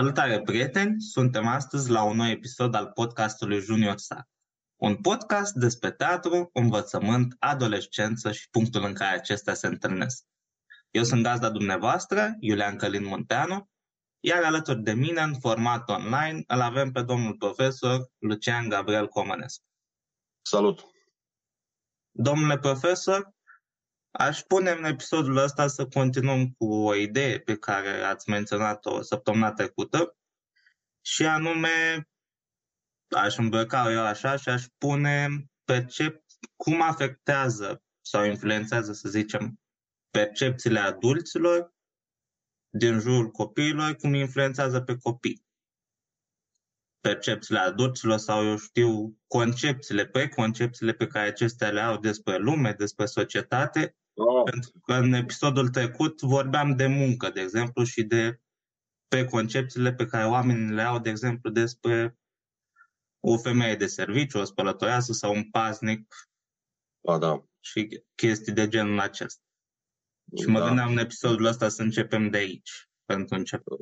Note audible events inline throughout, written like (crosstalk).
Salutare, prieteni! Suntem astăzi la un nou episod al podcastului Junior Star. Un podcast despre teatru, învățământ, adolescență și punctul în care acestea se întâlnesc. Eu sunt gazda dumneavoastră, Iulian Călin Munteanu, iar alături de mine, în format online, îl avem pe domnul profesor Lucian Gabriel Comănescu. Salut! Domnule profesor, Aș pune în episodul ăsta să continuăm cu o idee pe care ați menționat-o săptămâna trecută și anume aș îmbrăca eu așa și aș pune percep cum afectează sau influențează, să zicem, percepțiile adulților din jurul copiilor, cum influențează pe copii. Percepțiile adulților sau, eu știu, concepțiile, preconcepțiile pe care acestea le au despre lume, despre societate Oh. Pentru că în episodul trecut vorbeam de muncă, de exemplu, și de pe concepțiile pe care oamenii le au, de exemplu, despre o femeie de serviciu, o spălătoreasă sau un paznic A, da. și chestii de genul acesta. Și mă da. gândeam în episodul ăsta să începem de aici, pentru început.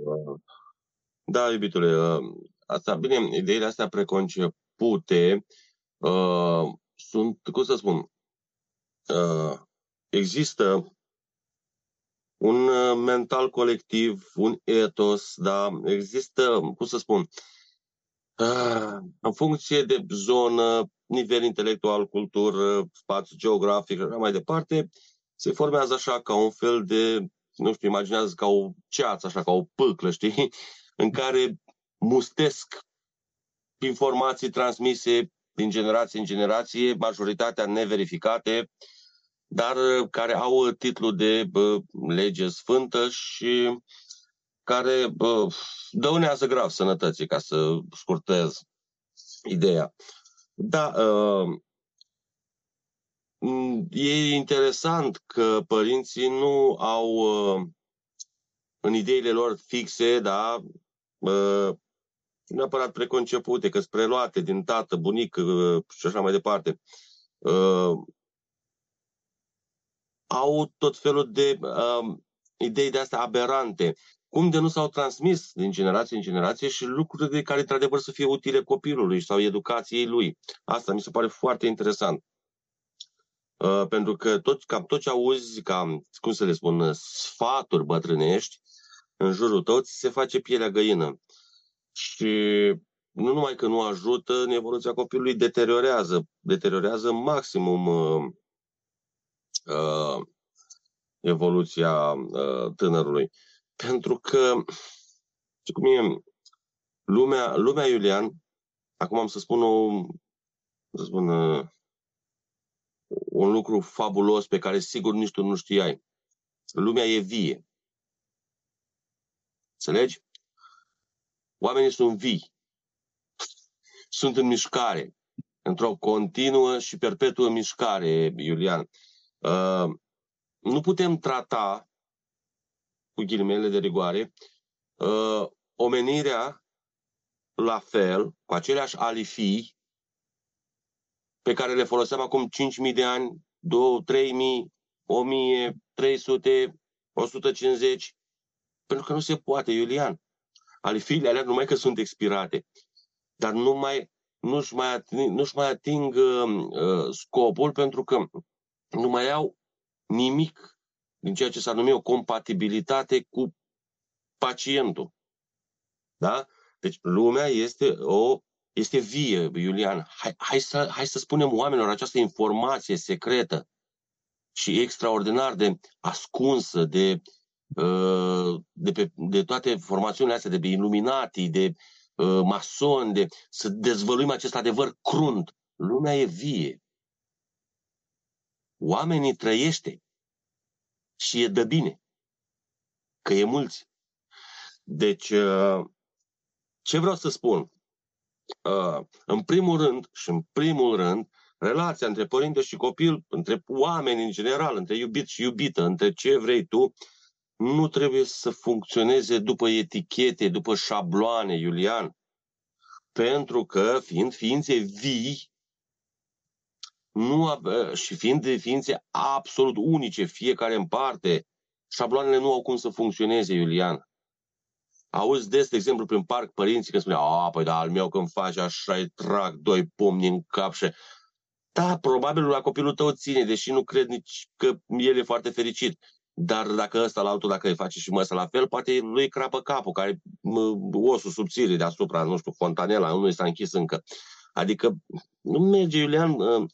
Da, iubitule, uh, asta, bine, ideile astea preconcepute uh, sunt, cum să spun, uh, există un uh, mental colectiv, un etos, da? Există, cum să spun, uh, în funcție de zonă, nivel intelectual, cultură, spațiu geografic, așa mai departe, se formează așa ca un fel de, nu știu, imaginează ca o ceață, așa, ca o pâclă, știi? (laughs) În care mustesc informații transmise din generație în generație, majoritatea neverificate, uh, dar uh, care au uh, titlul de bă, lege sfântă și care bă, dăunează grav sănătății, ca să scurtez ideea. Da, uh, e interesant că părinții nu au uh, în ideile lor fixe, da, uh, neapărat preconcepute, că sunt preluate din tată, bunic uh, și așa mai departe. Uh, au tot felul de uh, idei de astea aberante. Cum de nu s-au transmis din generație în generație și lucruri de care, într-adevăr, să fie utile copilului sau educației lui. Asta mi se pare foarte interesant. Uh, pentru că tot, cam tot ce auzi, cam, cum să le spun, sfaturi bătrânești în jurul tău, ți se face pielea găină. Și nu numai că nu ajută în evoluția copilului, deteriorează. Deteriorează maximum uh, uh, evoluția uh, tânărului. Pentru că, ce cum e, lumea, lumea Iulian, acum am să spun o, să spun, uh, un lucru fabulos pe care sigur nici tu nu știai. Lumea e vie. Înțelegi? Oamenii sunt vii. Sunt în mișcare. Într-o continuă și perpetuă mișcare, Iulian. Uh, nu putem trata, cu ghilimele de rigoare, uh, omenirea la fel, cu aceleași alifii pe care le foloseam acum 5.000 de ani, 2, 3.000, 1.000, 300, 150, pentru că nu se poate, Iulian. Alifiile alea numai că sunt expirate, dar nu mai, nu-și mai ating, nu-și mai ating uh, scopul pentru că nu mai au nimic din ceea ce s-ar numi o compatibilitate cu pacientul. Da? Deci lumea este o este vie, Iulian. Hai, hai, să, hai să spunem oamenilor această informație secretă și extraordinar de ascunsă de, uh, de, pe, de toate formațiunile astea, de pe iluminatii, de uh, masoni, de, să dezvăluim acest adevăr crunt. Lumea e vie oamenii trăiește și e de bine. Că e mulți. Deci, uh, ce vreau să spun? Uh, în primul rând și în primul rând, relația între părinte și copil, între oameni în general, între iubit și iubită, între ce vrei tu, nu trebuie să funcționeze după etichete, după șabloane, Iulian. Pentru că, fiind ființe vii, nu, și fiind de ființe absolut unice, fiecare în parte, șabloanele nu au cum să funcționeze, Iulian. Auzi des, de exemplu, prin parc părinții când spune, a, păi da, al meu când faci așa, îi trag doi pumni în cap și... Da, probabil la copilul tău ține, deși nu cred nici că el e foarte fericit. Dar dacă ăsta la altul, dacă îi face și măsa la fel, poate lui crapă capul, care osul subțire deasupra, nu știu, fontanela, nu s-a închis încă. Adică nu merge, Iulian, uh, uh,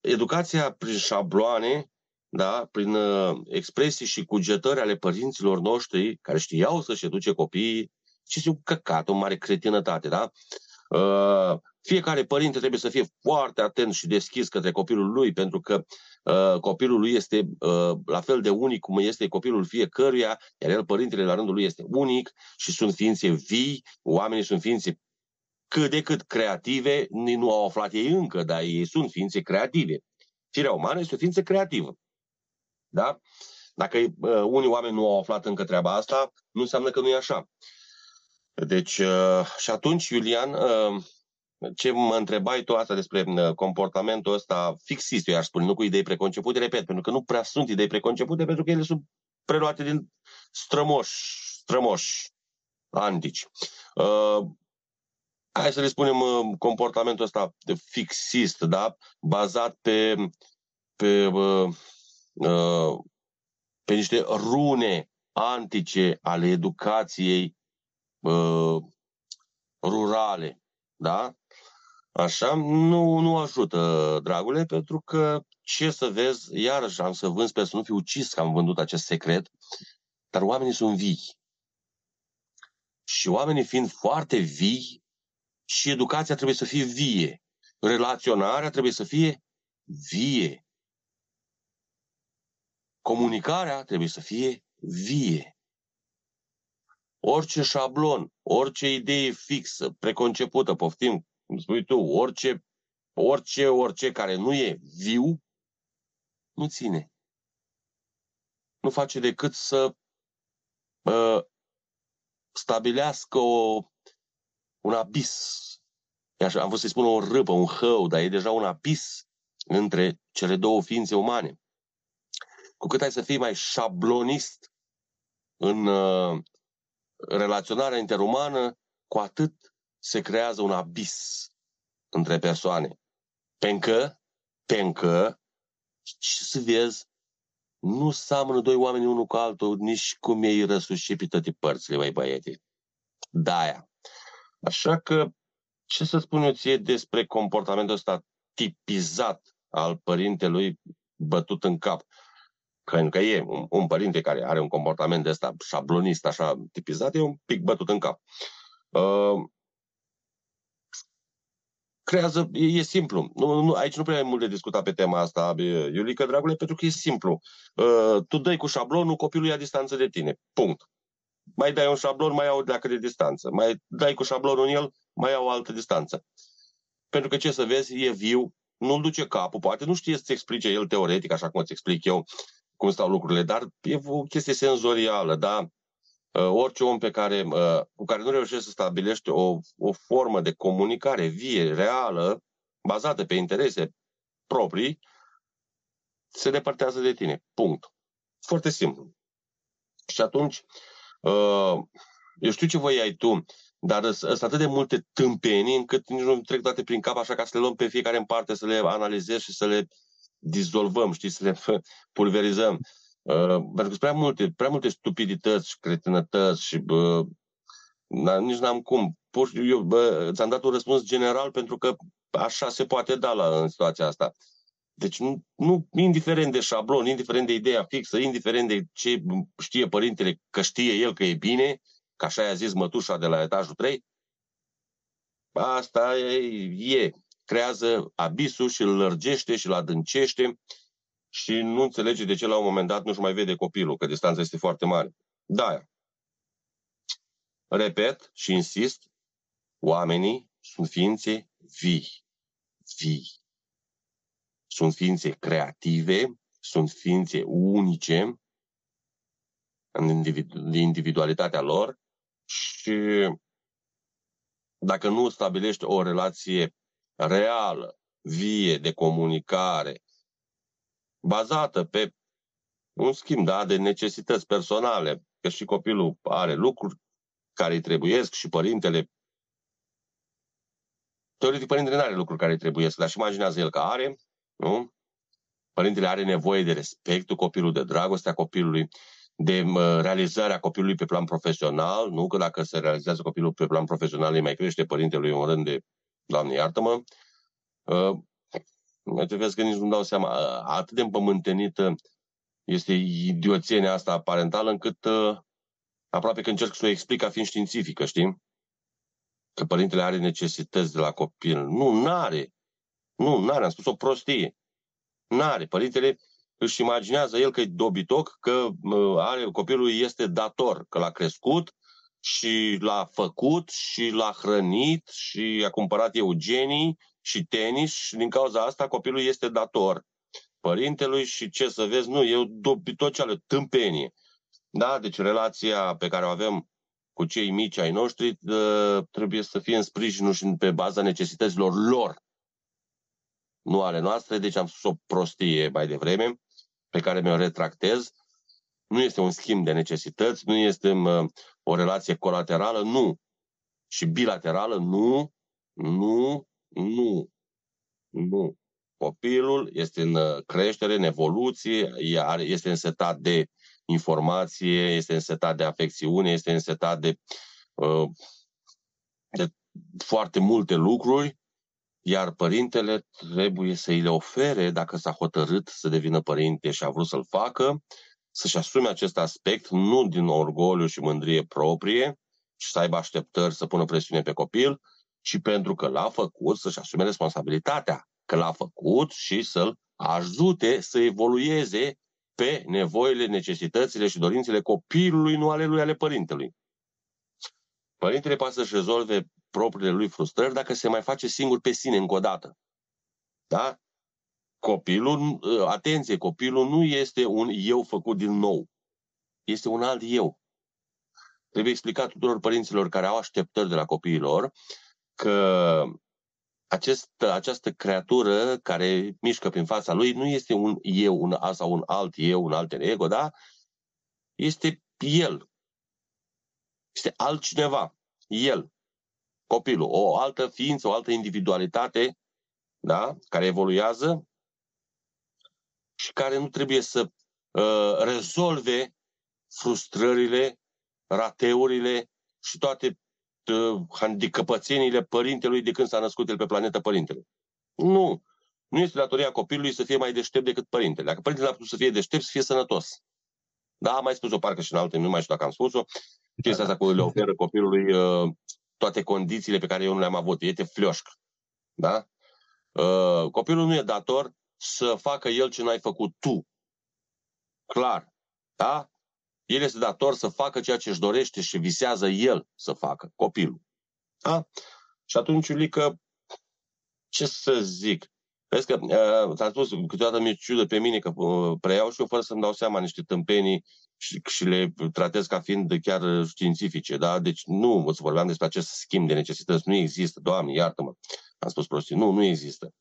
educația prin șabloane da, prin uh, expresii și cugetări ale părinților noștri care știau să-și educe copiii, ce este un căcat, o mare cretinătate, da? Uh, fiecare părinte trebuie să fie foarte atent și deschis către copilul lui, pentru că uh, copilul lui este uh, la fel de unic cum este copilul fiecăruia, iar el, părintele, la rândul lui, este unic și sunt ființe vii, oamenii sunt ființe cât de cât creative, nu au aflat ei încă, dar ei sunt ființe creative. Firea umană este o ființă creativă. Da? Dacă uh, unii oameni nu au aflat încă treaba asta, nu înseamnă că nu e așa. Deci, uh, și atunci, Iulian, uh, ce mă întrebai tu asta despre uh, comportamentul ăsta fixist, eu aș spune, nu cu idei preconcepute, repet, pentru că nu prea sunt idei preconcepute, pentru că ele sunt preluate din strămoși, strămoși antici. Uh, hai să le spunem uh, comportamentul ăsta fixist, da? bazat pe, pe uh, Uh, pe niște rune antice ale educației uh, rurale, da? Așa, nu, nu ajută, dragule, pentru că ce să vezi, iarăși am să vând, sper să nu fiu ucis că am vândut acest secret, dar oamenii sunt vii. Și oamenii fiind foarte vii, și educația trebuie să fie vie. Relaționarea trebuie să fie vie. Comunicarea trebuie să fie vie. Orice șablon, orice idee fixă, preconcepută, poftim, cum spui tu, orice, orice, orice care nu e viu, nu ține. Nu face decât să uh, stabilească o, un abis. Așa, am vrut să-i spun o râpă, un hău, dar e deja un abis între cele două ființe umane cu cât ai să fii mai șablonist în uh, relaționarea interumană, cu atât se creează un abis între persoane. Pentru că, ce să vezi, nu seamănă doi oameni unul cu altul, nici cum ei răsuși pe toate părțile, mai băiete. Da, Așa că, ce să spun eu ție despre comportamentul ăsta tipizat al părintelui bătut în cap? Pentru că e un, un părinte care are un comportament de ăsta șablonist, așa tipizat, e un pic bătut în cap. Uh, creează, e, e simplu. Nu, nu, aici nu prea e mult de discutat pe tema asta, Iulica, dragule, pentru că e simplu. Uh, tu dai cu șablonul, copilul ia distanță de tine. Punct. Mai dai un șablon, mai iau de de distanță. Mai dai cu șablonul în el, mai iau o altă distanță. Pentru că ce să vezi, e viu, nu-l duce capul, poate nu știe să-ți explice el teoretic, așa cum îți explic eu, cum stau lucrurile, dar e o chestie senzorială, da? Uh, orice om pe care, uh, cu care nu reușești să stabilești o, o formă de comunicare vie, reală, bazată pe interese proprii, se depărtează de tine. Punct. Foarte simplu. Și atunci, uh, eu știu ce voi ai tu, dar sunt atât de multe tâmpenii încât nici nu trec toate prin cap, așa ca să le luăm pe fiecare în parte, să le analizez și să le dizolvăm, știi, să le (laughs) pulverizăm. Uh, pentru că prea multe, prea multe stupidități și cretinătăți și bă, na, nici n-am cum. Pur, eu bă, ți-am dat un răspuns general pentru că așa se poate da la, în situația asta. Deci, nu, nu, indiferent de șablon, indiferent de ideea fixă, indiferent de ce știe părintele, că știe el că e bine, că așa i-a zis mătușa de la etajul 3, asta e, e creează abisul și îl lărgește și îl adâncește și nu înțelege de ce la un moment dat nu-și mai vede copilul, că distanța este foarte mare. Da, repet și insist, oamenii sunt ființe vii. Vii. Sunt ființe creative, sunt ființe unice în individualitatea lor și dacă nu stabilești o relație reală, vie de comunicare, bazată pe un schimb da, de necesități personale, că și copilul are lucruri care îi trebuiesc și părintele Teoretic, părintele nu are lucruri care îi trebuiesc, dar și imaginează el că are, nu? Părintele are nevoie de respectul copilului, de dragostea copilului, de realizarea copilului pe plan profesional, nu că dacă se realizează copilul pe plan profesional îi mai crește părintelui un rând de, Doamne iartă-mă, uh, vezi că nici nu dau seama, atât de împământenită este idioțenia asta parentală încât uh, aproape că încerc să o explic ca fiind științifică, știi? Că părintele are necesități de la copil. Nu, n-are. Nu, n-are, am spus o prostie. N-are. Părintele își imaginează el că e dobitoc, că are, copilul este dator, că l-a crescut și l-a făcut și l-a hrănit și a cumpărat eugenii și tenis și din cauza asta copilul este dator părintelui și ce să vezi, nu, e tot ce ale tâmpenie. Da? Deci relația pe care o avem cu cei mici ai noștri ă, trebuie să fie în sprijinul și pe baza necesităților lor, nu ale noastre, deci am spus o prostie mai devreme, pe care mi-o retractez. Nu este un schimb de necesități, nu este o relație colaterală, nu. Și bilaterală, nu, nu, nu, nu. Copilul este în uh, creștere, în evoluție, este însetat de informație, este însetat de afecțiune, este însetat de, uh, de foarte multe lucruri, iar părintele trebuie să îi le ofere, dacă s-a hotărât să devină părinte și a vrut să-l facă, să-și asume acest aspect, nu din orgoliu și mândrie proprie, și să aibă așteptări să pună presiune pe copil, ci pentru că l-a făcut să-și asume responsabilitatea că l-a făcut și să-l ajute să evolueze pe nevoile, necesitățile și dorințele copilului, nu ale lui, ale părintelui. Părintele poate să-și rezolve propriile lui frustrări dacă se mai face singur pe sine încă o dată. Da? Copilul, atenție, copilul nu este un eu făcut din nou. Este un alt eu. Trebuie explicat tuturor părinților care au așteptări de la copiilor că acest, această creatură care mișcă prin fața lui nu este un eu un, sau un alt eu, un alt ego, da? Este el. Este altcineva. El. Copilul. O altă ființă, o altă individualitate da? care evoluează și care nu trebuie să uh, rezolve frustrările, rateurile și toate Uh, handicăpățenile părintelui de când s-a născut el pe planetă părintele. Nu. Nu este datoria copilului să fie mai deștept decât părintele. Dacă părintele a putut să fie deștept, să fie sănătos. Da, am mai spus-o parcă și în alte, nu mai știu dacă am spus-o. Chestia asta cu le oferă copilului uh, toate condițiile pe care eu nu le-am avut. Este flioșc. Da? Uh, copilul nu e dator să facă el ce n-ai făcut tu. Clar. Da? El este dator să facă ceea ce își dorește și visează el să facă, copilul. Da? Și atunci, Iulică, ce să zic? Vezi că, uh, ți-am spus, câteodată mi-e ciudă pe mine că uh, preiau și eu fără să-mi dau seama niște tâmpenii și, și le tratez ca fiind chiar științifice. Da? Deci nu o să vorbeam despre acest schimb de necesități. Nu există, Doamne, iartă-mă. Am spus prostii. Nu, nu există.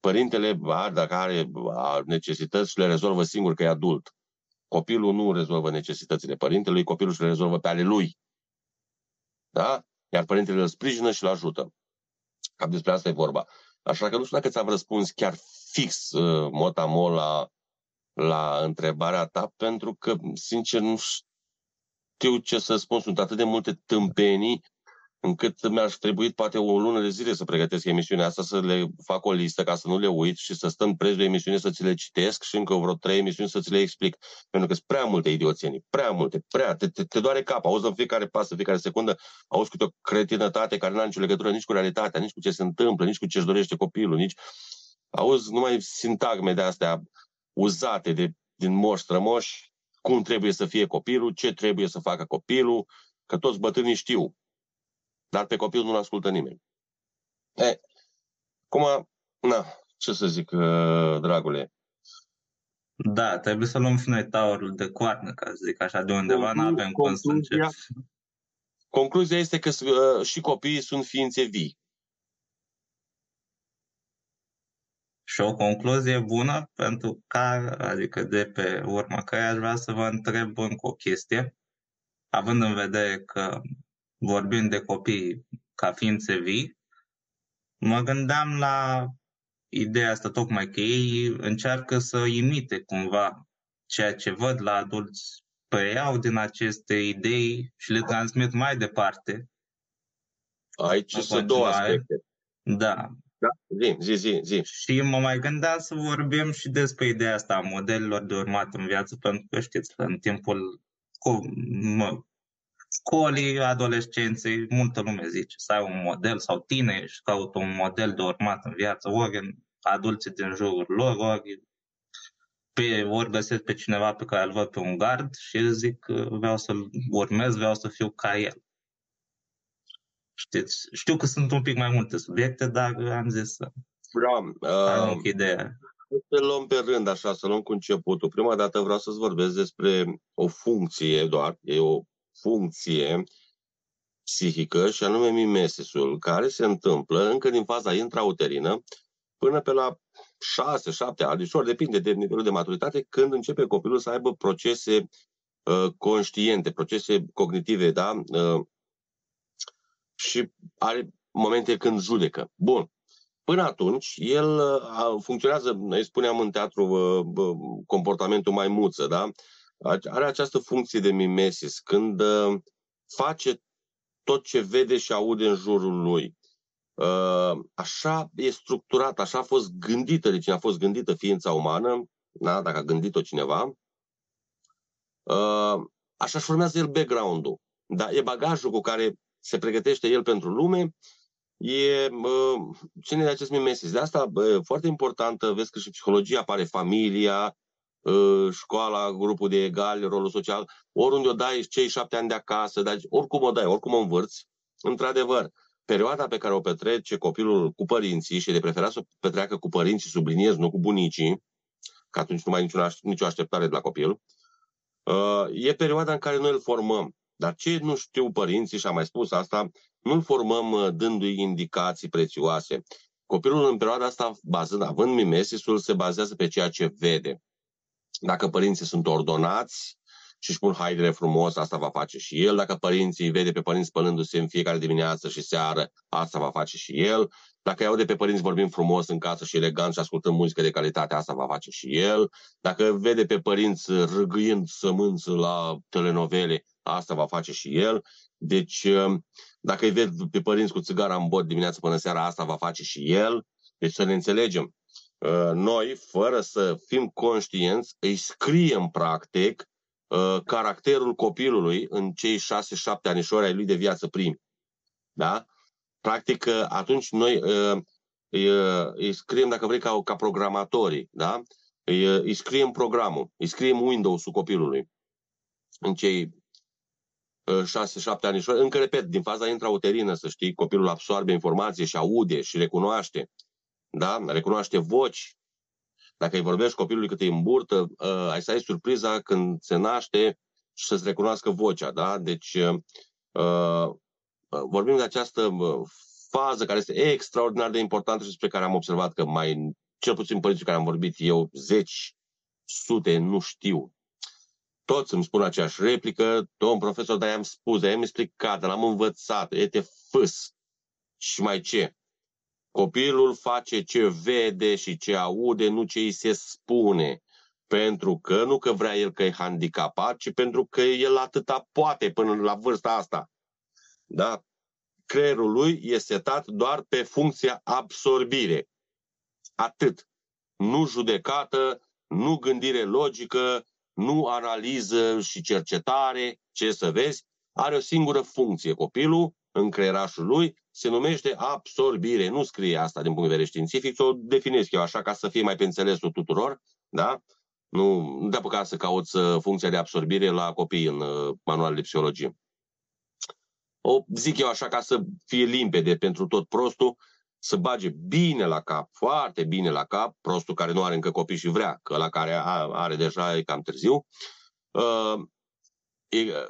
Părintele, dacă are necesități, le rezolvă singur că e adult. Copilul nu rezolvă necesitățile părintelui, copilul își le rezolvă pe ale lui. Da? Iar părintele îl sprijină și îl ajută. Cam despre asta e vorba. Așa că nu știu dacă ți-am răspuns chiar fix uh, motamol la, la întrebarea ta, pentru că, sincer, nu știu ce să spun. Sunt atât de multe tâmpenii încât mi-ar trebui poate o lună de zile să pregătesc emisiunea asta, să le fac o listă ca să nu le uit și să stăm preț de emisiune să ți le citesc și încă vreo trei emisiuni să ți le explic. Pentru că sunt prea multe idioțienii, prea multe, prea, te, te, te doare cap, auzi în fiecare pas, în fiecare secundă, auzi câte o cretinătate care nu are nicio legătură nici cu realitatea, nici cu ce se întâmplă, nici cu ce își dorește copilul, nici... Auzi numai sintagme de astea uzate de, din moș strămoși, cum trebuie să fie copilul, ce trebuie să facă copilul, că toți bătrânii știu, dar pe copil nu-l ascultă nimeni. E, cum, na, ce să zic, uh, dragule, da, trebuie să luăm și noi taurul de coarnă, ca să zic așa, de undeva, nu avem cum să încep. Concluzia este că uh, și copiii sunt ființe vii. Și o concluzie bună pentru care, adică de pe urmă că aș vrea să vă întreb încă o chestie, având în vedere că vorbim de copii ca ființe vii, mă gândeam la ideea asta tocmai că ei încearcă să imite cumva ceea ce văd la adulți, preiau din aceste idei și le transmit mai departe. Aici sunt două aspecte. Da. Da, zi, zi, zi, zi. Și mă mai gândeam să vorbim și despre ideea asta a modelelor de urmat în viață, pentru că știți că în timpul cu, mă, școlii, adolescenței, multă lume zice să ai un model sau tine și caută un model de urmat în viață, ori în adulții din jurul lor, ori, pe, ori găsesc pe cineva pe care îl văd pe un gard și zic vreau să-l urmez, vreau să fiu ca el. Știți, știu că sunt un pic mai multe subiecte, dar am zis să da, uh, ideea. Să luăm pe rând, așa, să luăm cu începutul. Prima dată vreau să-ți vorbesc despre o funcție doar, e o funcție psihică și anume mimesesul, care se întâmplă încă din faza intrauterină până pe la 6-7 ani, ușor depinde de nivelul de maturitate, când începe copilul să aibă procese uh, conștiente, procese cognitive, da? Uh, și are momente când judecă. Bun. Până atunci, el uh, funcționează, noi spuneam în teatru, uh, uh, comportamentul maimuță, da? Are această funcție de mimesis, când uh, face tot ce vede și aude în jurul lui. Uh, așa e structurat, așa a fost gândită de cine a fost gândită ființa umană, da? dacă a gândit-o cineva, uh, așa își formează el background-ul. Da? E bagajul cu care se pregătește el pentru lume, e uh, ține de acest mimesis. De asta, uh, foarte importantă, vezi că și psihologia apare familia, uh, școala, grupul de egali, rolul social, oriunde o dai cei șapte ani de acasă, dar oricum o dai, oricum o învârți, într-adevăr, perioada pe care o petrece copilul cu părinții și de preferat să o petreacă cu părinții, subliniez, nu cu bunicii, că atunci nu mai ai nicio, nicio așteptare de la copil, uh, e perioada în care noi îl formăm. Dar ce nu știu părinții, și am mai spus asta, nu îl formăm uh, dându-i indicații prețioase. Copilul în perioada asta, bazând, având mimesisul, se bazează pe ceea ce vede. Dacă părinții sunt ordonați, și își pun haidele frumos, asta va face și el. Dacă părinții vede pe părinți spălându-se în fiecare dimineață și seară, asta va face și el. Dacă aude pe părinți vorbim frumos în casă și elegant și ascultăm muzică de calitate, asta va face și el. Dacă vede pe părinți râgâind sămânță la telenovele, asta va face și el. Deci, dacă îi ved pe părinți cu țigara în bot dimineața până seara, asta va face și el. Deci să ne înțelegem. Noi, fără să fim conștienți, îi scriem practic Uh, caracterul copilului în cei șase-șapte anișori ai lui de viață primi. Da? Practic, uh, atunci noi uh, îi, îi scriem, dacă vrei, ca, ca programatori, da? îi, îi scriem programul, îi scriem Windows-ul copilului în cei 6-7 anișori. Încă repet, din faza intrauterină, să știi, copilul absorbe informație și aude și recunoaște. Da? Recunoaște voci, dacă îi vorbești copilului cât e în burtă, uh, ai să ai surpriza când se naște și să-ți recunoască vocea. Da? Deci uh, uh vorbim de această uh, fază care este extraordinar de importantă și despre care am observat că mai, cel puțin părinții care am vorbit eu, zeci, sute, nu știu. Toți îmi spun aceeași replică, domn profesor, dar i-am spus, dar i-am explicat, dar l-am învățat, e te fâs. Și mai ce? Copilul face ce vede și ce aude, nu ce îi se spune. Pentru că nu că vrea el că e handicapat, ci pentru că el atâta poate până la vârsta asta. Da? Creierul lui e setat doar pe funcția absorbire. Atât. Nu judecată, nu gândire logică, nu analiză și cercetare, ce să vezi, are o singură funcție copilul în creierașul lui, se numește absorbire. Nu scrie asta din punct de vedere științific, o definesc eu așa ca să fie mai pe înțelesul tuturor, da? Nu, nu te apuca să cauți uh, funcția de absorbire la copii în uh, manualul de psihologie. o zic eu așa ca să fie limpede pentru tot prostul, să bage bine la cap, foarte bine la cap, prostul care nu are încă copii și vrea, că la care are deja e cam târziu, uh,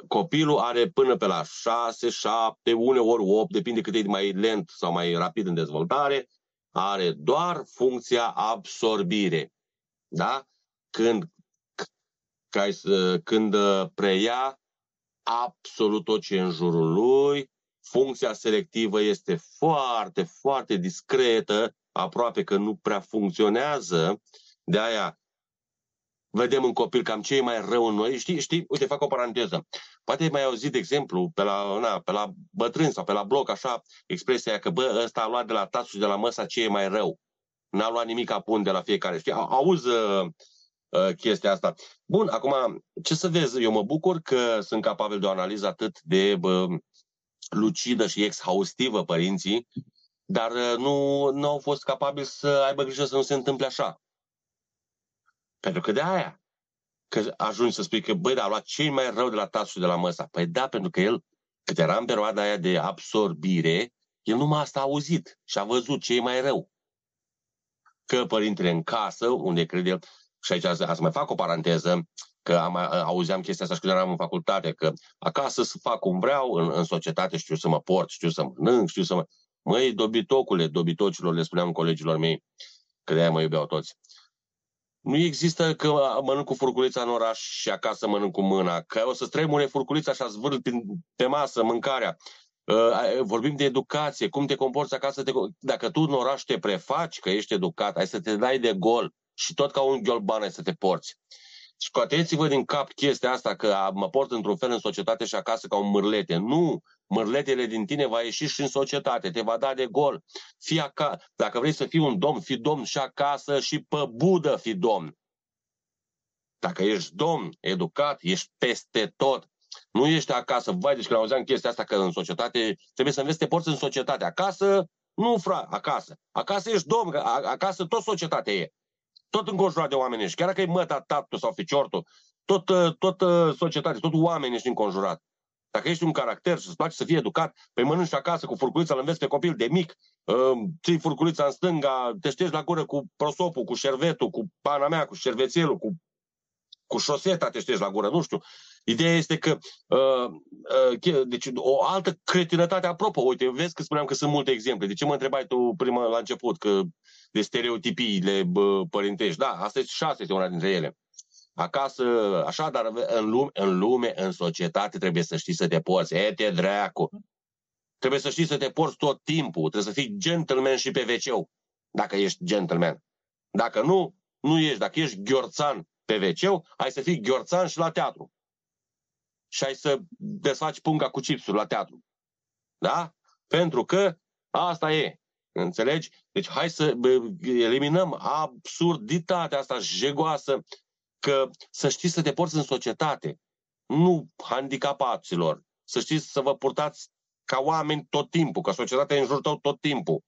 copilul are până pe la 6, 7, uneori 8, depinde cât e mai lent sau mai rapid în dezvoltare, are doar funcția absorbire. Da? Când, când uh, preia absolut tot ce e în jurul lui, funcția selectivă este foarte, foarte discretă, aproape că nu prea funcționează, de aia vedem în copil cam ce e mai rău în noi. Știi, știi, uite, fac o paranteză. Poate ai mai auzit, de exemplu, pe la, na, pe la bătrân sau pe la bloc, așa, expresia că, bă, ăsta a luat de la tasul și de la măsa ce e mai rău. N-a luat nimic apun de la fiecare. Știi, auzi uh, uh, chestia asta. Bun, acum, ce să vezi, eu mă bucur că sunt capabil de o analiză atât de bă, lucidă și exhaustivă părinții, dar uh, nu, nu au fost capabili să aibă grijă să nu se întâmple așa. Pentru că de aia, că ajungi să spui că, băi, dar a luat cei mai rău de la tasul de la măsa. Păi da, pentru că el, cât era în perioada aia de absorbire, el numai asta a auzit și a văzut ce e mai rău. Că părintele în casă, unde crede el, și aici să mai fac o paranteză, că am, auzeam chestia asta și când eram în facultate, că acasă să fac cum vreau, în, în societate știu să mă port, știu să mănânc, știu să mă... Măi, dobitocule, dobitocilor, le spuneam colegilor mei, că de-aia mă iubeau toți. Nu există că mănânc cu furculița în oraș și acasă mănânc cu mâna, că o să tremure furculița și a zvârl pe masă mâncarea. Uh, vorbim de educație, cum te comporți acasă. Te... Dacă tu în oraș te prefaci că ești educat, ai să te dai de gol și tot ca un ghiolban ai să te porți. Scoateți-vă din cap chestia asta că mă port într-un fel în societate și acasă ca un mârlete. Nu! Mârletele din tine va ieși și în societate, te va da de gol. Fii acasă. Dacă vrei să fii un domn, fii domn și acasă și pe budă fi domn. Dacă ești domn, educat, ești peste tot. Nu ești acasă. Vai, deci când auzeam chestia asta că în societate trebuie să înveți să te porți în societate. Acasă, nu, fra, acasă. Acasă ești domn, acasă tot societatea e tot înconjurat de oameni ești. Chiar dacă e măta, tatu sau ficiortul, tot, uh, tot uh, societate, tot oameni ești înconjurat. Dacă ești un caracter și îți place să fii educat, pe mănânci acasă cu furculița, îl înveți pe copil de mic, uh, ții furculița în stânga, te ștergi la gură cu prosopul, cu șervetul, cu pana mea, cu șervețelul, cu, cu șoseta te ștergi la gură, nu știu. Ideea este că, uh, uh, deci o altă cretinătate, apropo, uite, vezi că spuneam că sunt multe exemple. De ce mă întrebai tu prima la început că de stereotipiile bă, părintești? Da, asta este șase, este una dintre ele. Acasă, așa, dar în lume, în lume, în societate trebuie să știi să te porți. E, te dracu! Trebuie să știi să te porți tot timpul. Trebuie să fii gentleman și pe wc dacă ești gentleman. Dacă nu, nu ești. Dacă ești gheorțan pe wc ai să fii gheorțan și la teatru și ai să desfaci punga cu chipsuri la teatru. Da? Pentru că asta e. Înțelegi? Deci hai să eliminăm absurditatea asta jegoasă că să știți să te porți în societate, nu handicapaților. Să știți să vă purtați ca oameni tot timpul, că societatea e în jurul tău tot timpul.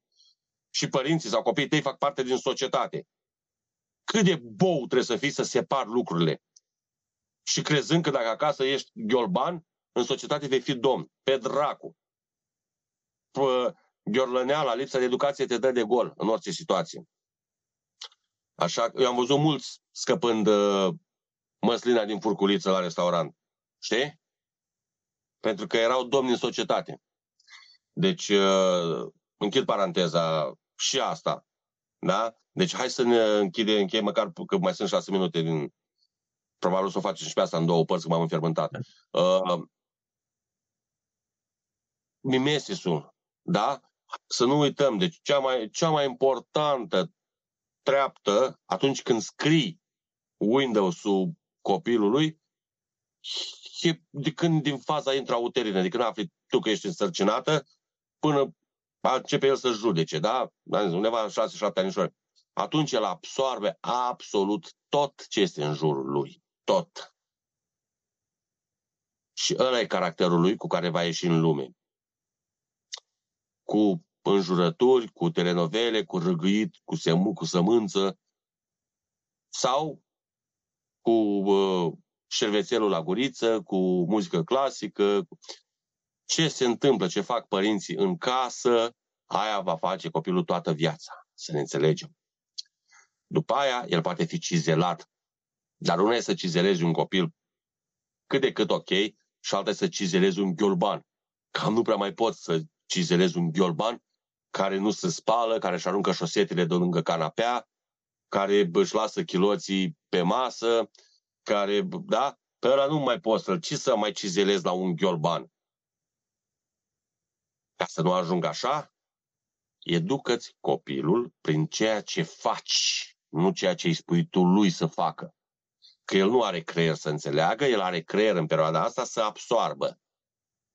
Și părinții sau copiii tăi fac parte din societate. Cât de bou trebuie să fii să separ lucrurile și crezând că dacă acasă ești ghiolban, în societate vei fi domn. Pe dracu. Ghiorlăneala, lipsa de educație te dă de gol în orice situație. Așa, eu am văzut mulți scăpând uh, măslina din furculiță la restaurant. Știi? Pentru că erau domni în societate. Deci, uh, închid paranteza și asta. Da? Deci hai să ne închidem, închei măcar că mai sunt șase minute din Probabil o să o facem și pe asta în două părți, că m-am înfermentat. Uh, mimesisul, da? Să nu uităm, deci cea mai, cea mai importantă treaptă atunci când scrii Windows-ul copilului e de când din faza intrauterină, de când afli tu că ești însărcinată, până începe el să judece, da? Undeva 6-7 ani Atunci el absorbe absolut tot ce este în jurul lui tot. Și ăla e caracterul lui cu care va ieși în lume. Cu înjurături, cu telenovele, cu râgâit, cu, semu, cu sămânță sau cu uh, șervețelul la guriță, cu muzică clasică. ce se întâmplă, ce fac părinții în casă, aia va face copilul toată viața, să ne înțelegem. După aia, el poate fi cizelat, dar una e să cizelezi un copil cât de cât ok și alta e să cizelezi un ghiolban. Cam nu prea mai poți să cizelezi un ghiolban care nu se spală, care își aruncă șosetele de lângă canapea, care își lasă chiloții pe masă, care, da, pe ăla nu mai poți să-l, ci să mai cizelezi la un ghiolban. Ca să nu ajungă așa, educă-ți copilul prin ceea ce faci, nu ceea ce îi spui tu lui să facă. Că el nu are creier să înțeleagă, el are creier în perioada asta să absoarbă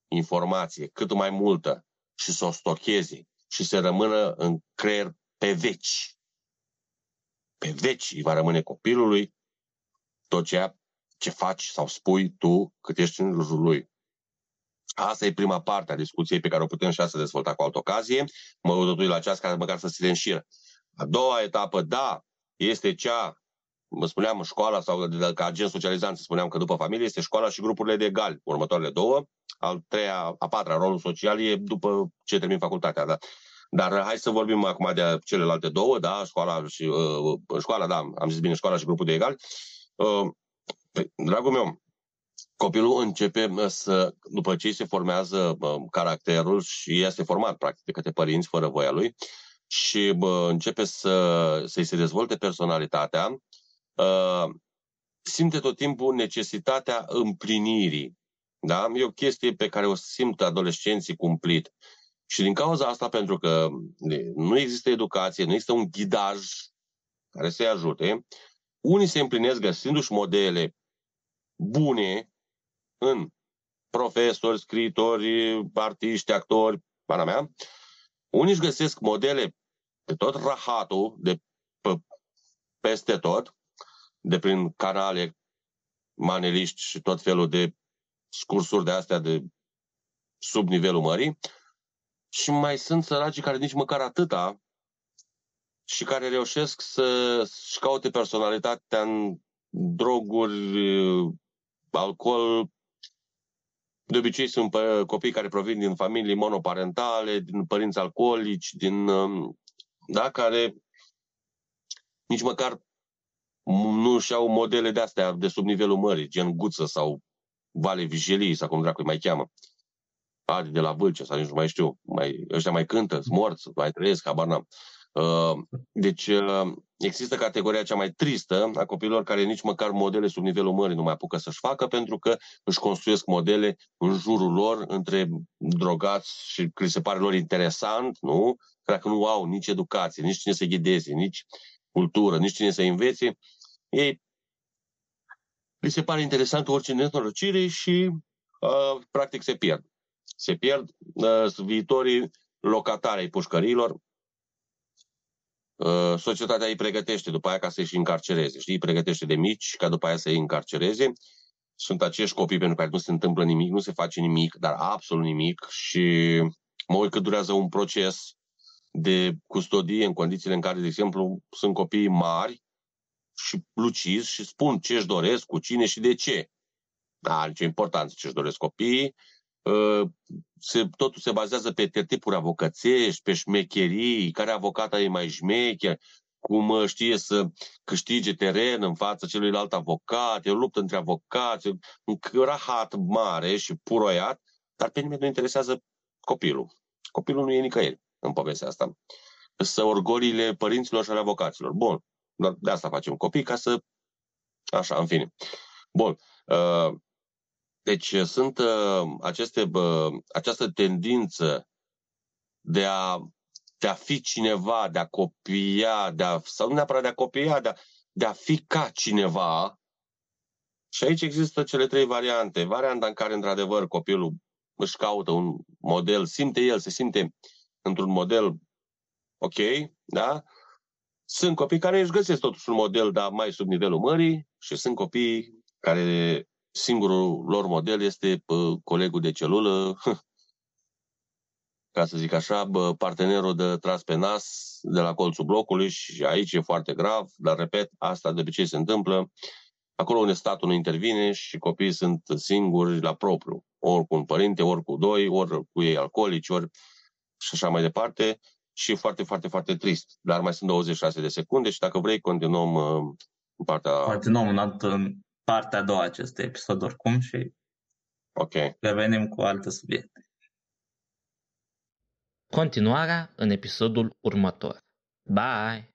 informație cât mai multă și să o stocheze și să rămână în creier pe veci. Pe veci îi va rămâne copilului tot ceea ce faci sau spui tu cât ești în jurul lui. Asta e prima parte a discuției pe care o putem și să dezvolta cu altă ocazie. Mă uit la ceas ca măcar să se înșiră. A doua etapă, da, este cea, mă spuneam, școala sau ca agent socializant, spuneam că după familie este școala și grupurile de egali, următoarele două. Al treia, a patra, rolul social e după ce termin facultatea. Da. Dar hai să vorbim acum de celelalte două, da, școala și uh, școala, da, am zis bine, școala și grupul de egali. Uh, dragul meu, copilul începe să, după ce se formează caracterul și este format practic de către părinți fără voia lui și bă, începe să, să-i se dezvolte personalitatea, uh, simte tot timpul necesitatea împlinirii. Da? E o chestie pe care o simt adolescenții cumplit. Și din cauza asta, pentru că nu există educație, nu există un ghidaj care să-i ajute, unii se împlinesc găsindu-și modele bune în profesori, scriitori, artiști, actori, pana mea, unii își găsesc modele de tot rahatul, de pe, peste tot, de prin canale maneliști și tot felul de scursuri de astea de sub nivelul mării, și mai sunt săracii care nici măcar atâta și care reușesc să-și caute personalitatea în droguri, alcool, de obicei sunt copii care provin din familii monoparentale, din părinți alcoolici, din, um, da, care nici măcar nu și-au modele de astea de sub nivelul mării, gen Guță sau Vale Vigelii sau cum dracu mai cheamă. Adi de la Vâlcea sau nici nu mai știu. Mai, ăștia mai cântă, sunt morți, mai trăiesc, habar n-am. Uh, deci uh, există categoria cea mai tristă a copiilor care nici măcar modele sub nivelul mării nu mai apucă să-și facă pentru că își construiesc modele în jurul lor între drogați și că se pare lor interesant, nu? Dacă nu au nici educație, nici cine să ghideze, nici cultură, nici cine să învețe, ei li se pare interesant orice nenorocire și uh, practic se pierd. Se pierd uh, viitorii locatari ai pușcărilor, Uh, societatea îi pregătește după aia ca să-i și încarcereze. Știi, îi pregătește de mici ca după aia să-i încarcereze. Sunt acești copii pentru care nu se întâmplă nimic, nu se face nimic, dar absolut nimic și mă uit cât durează un proces de custodie în condițiile în care, de exemplu, sunt copii mari și lucizi și spun ce își doresc, cu cine și de ce. Da, are ce importanță ce își doresc copiii, Ă, se, totul se bazează pe tertipuri avocățești, pe șmecherii, care avocat e mai șmecher, cum știe să câștige teren în fața celuilalt avocat, e o luptă între avocați, un rahat mare și puroiat, dar pe nimeni nu interesează copilul. Copilul nu e nicăieri în povestea asta. Să orgolile părinților și ale avocaților. Bun, de asta facem copii, ca să... Așa, în fine. Bun. Uh, deci uh, sunt uh, aceste, uh, această tendință de a, de a fi cineva, de a copia, de a, sau nu neapărat de a copia, de a, de a fi ca cineva. Și aici există cele trei variante. Varianta în care, într-adevăr, copilul își caută un model, simte el, se simte într-un model ok, da? Sunt copii care își găsesc totuși un model, dar mai sub nivelul mării și sunt copii care singurul lor model este bă, colegul de celulă, (laughs) ca să zic așa, bă, partenerul de tras pe nas de la colțul blocului și aici e foarte grav, dar repet, asta de obicei se întâmplă acolo unde statul nu intervine și copiii sunt singuri la propriu, ori cu un părinte, ori cu doi, ori cu ei alcoolici, ori și așa mai departe și foarte, foarte, foarte trist. Dar mai sunt 26 de secunde și dacă vrei continuăm uh, în partea... Continuăm în, în partea a doua acestui episod oricum și Ok. revenim cu alte subiecte. Continuarea în episodul următor. Bye!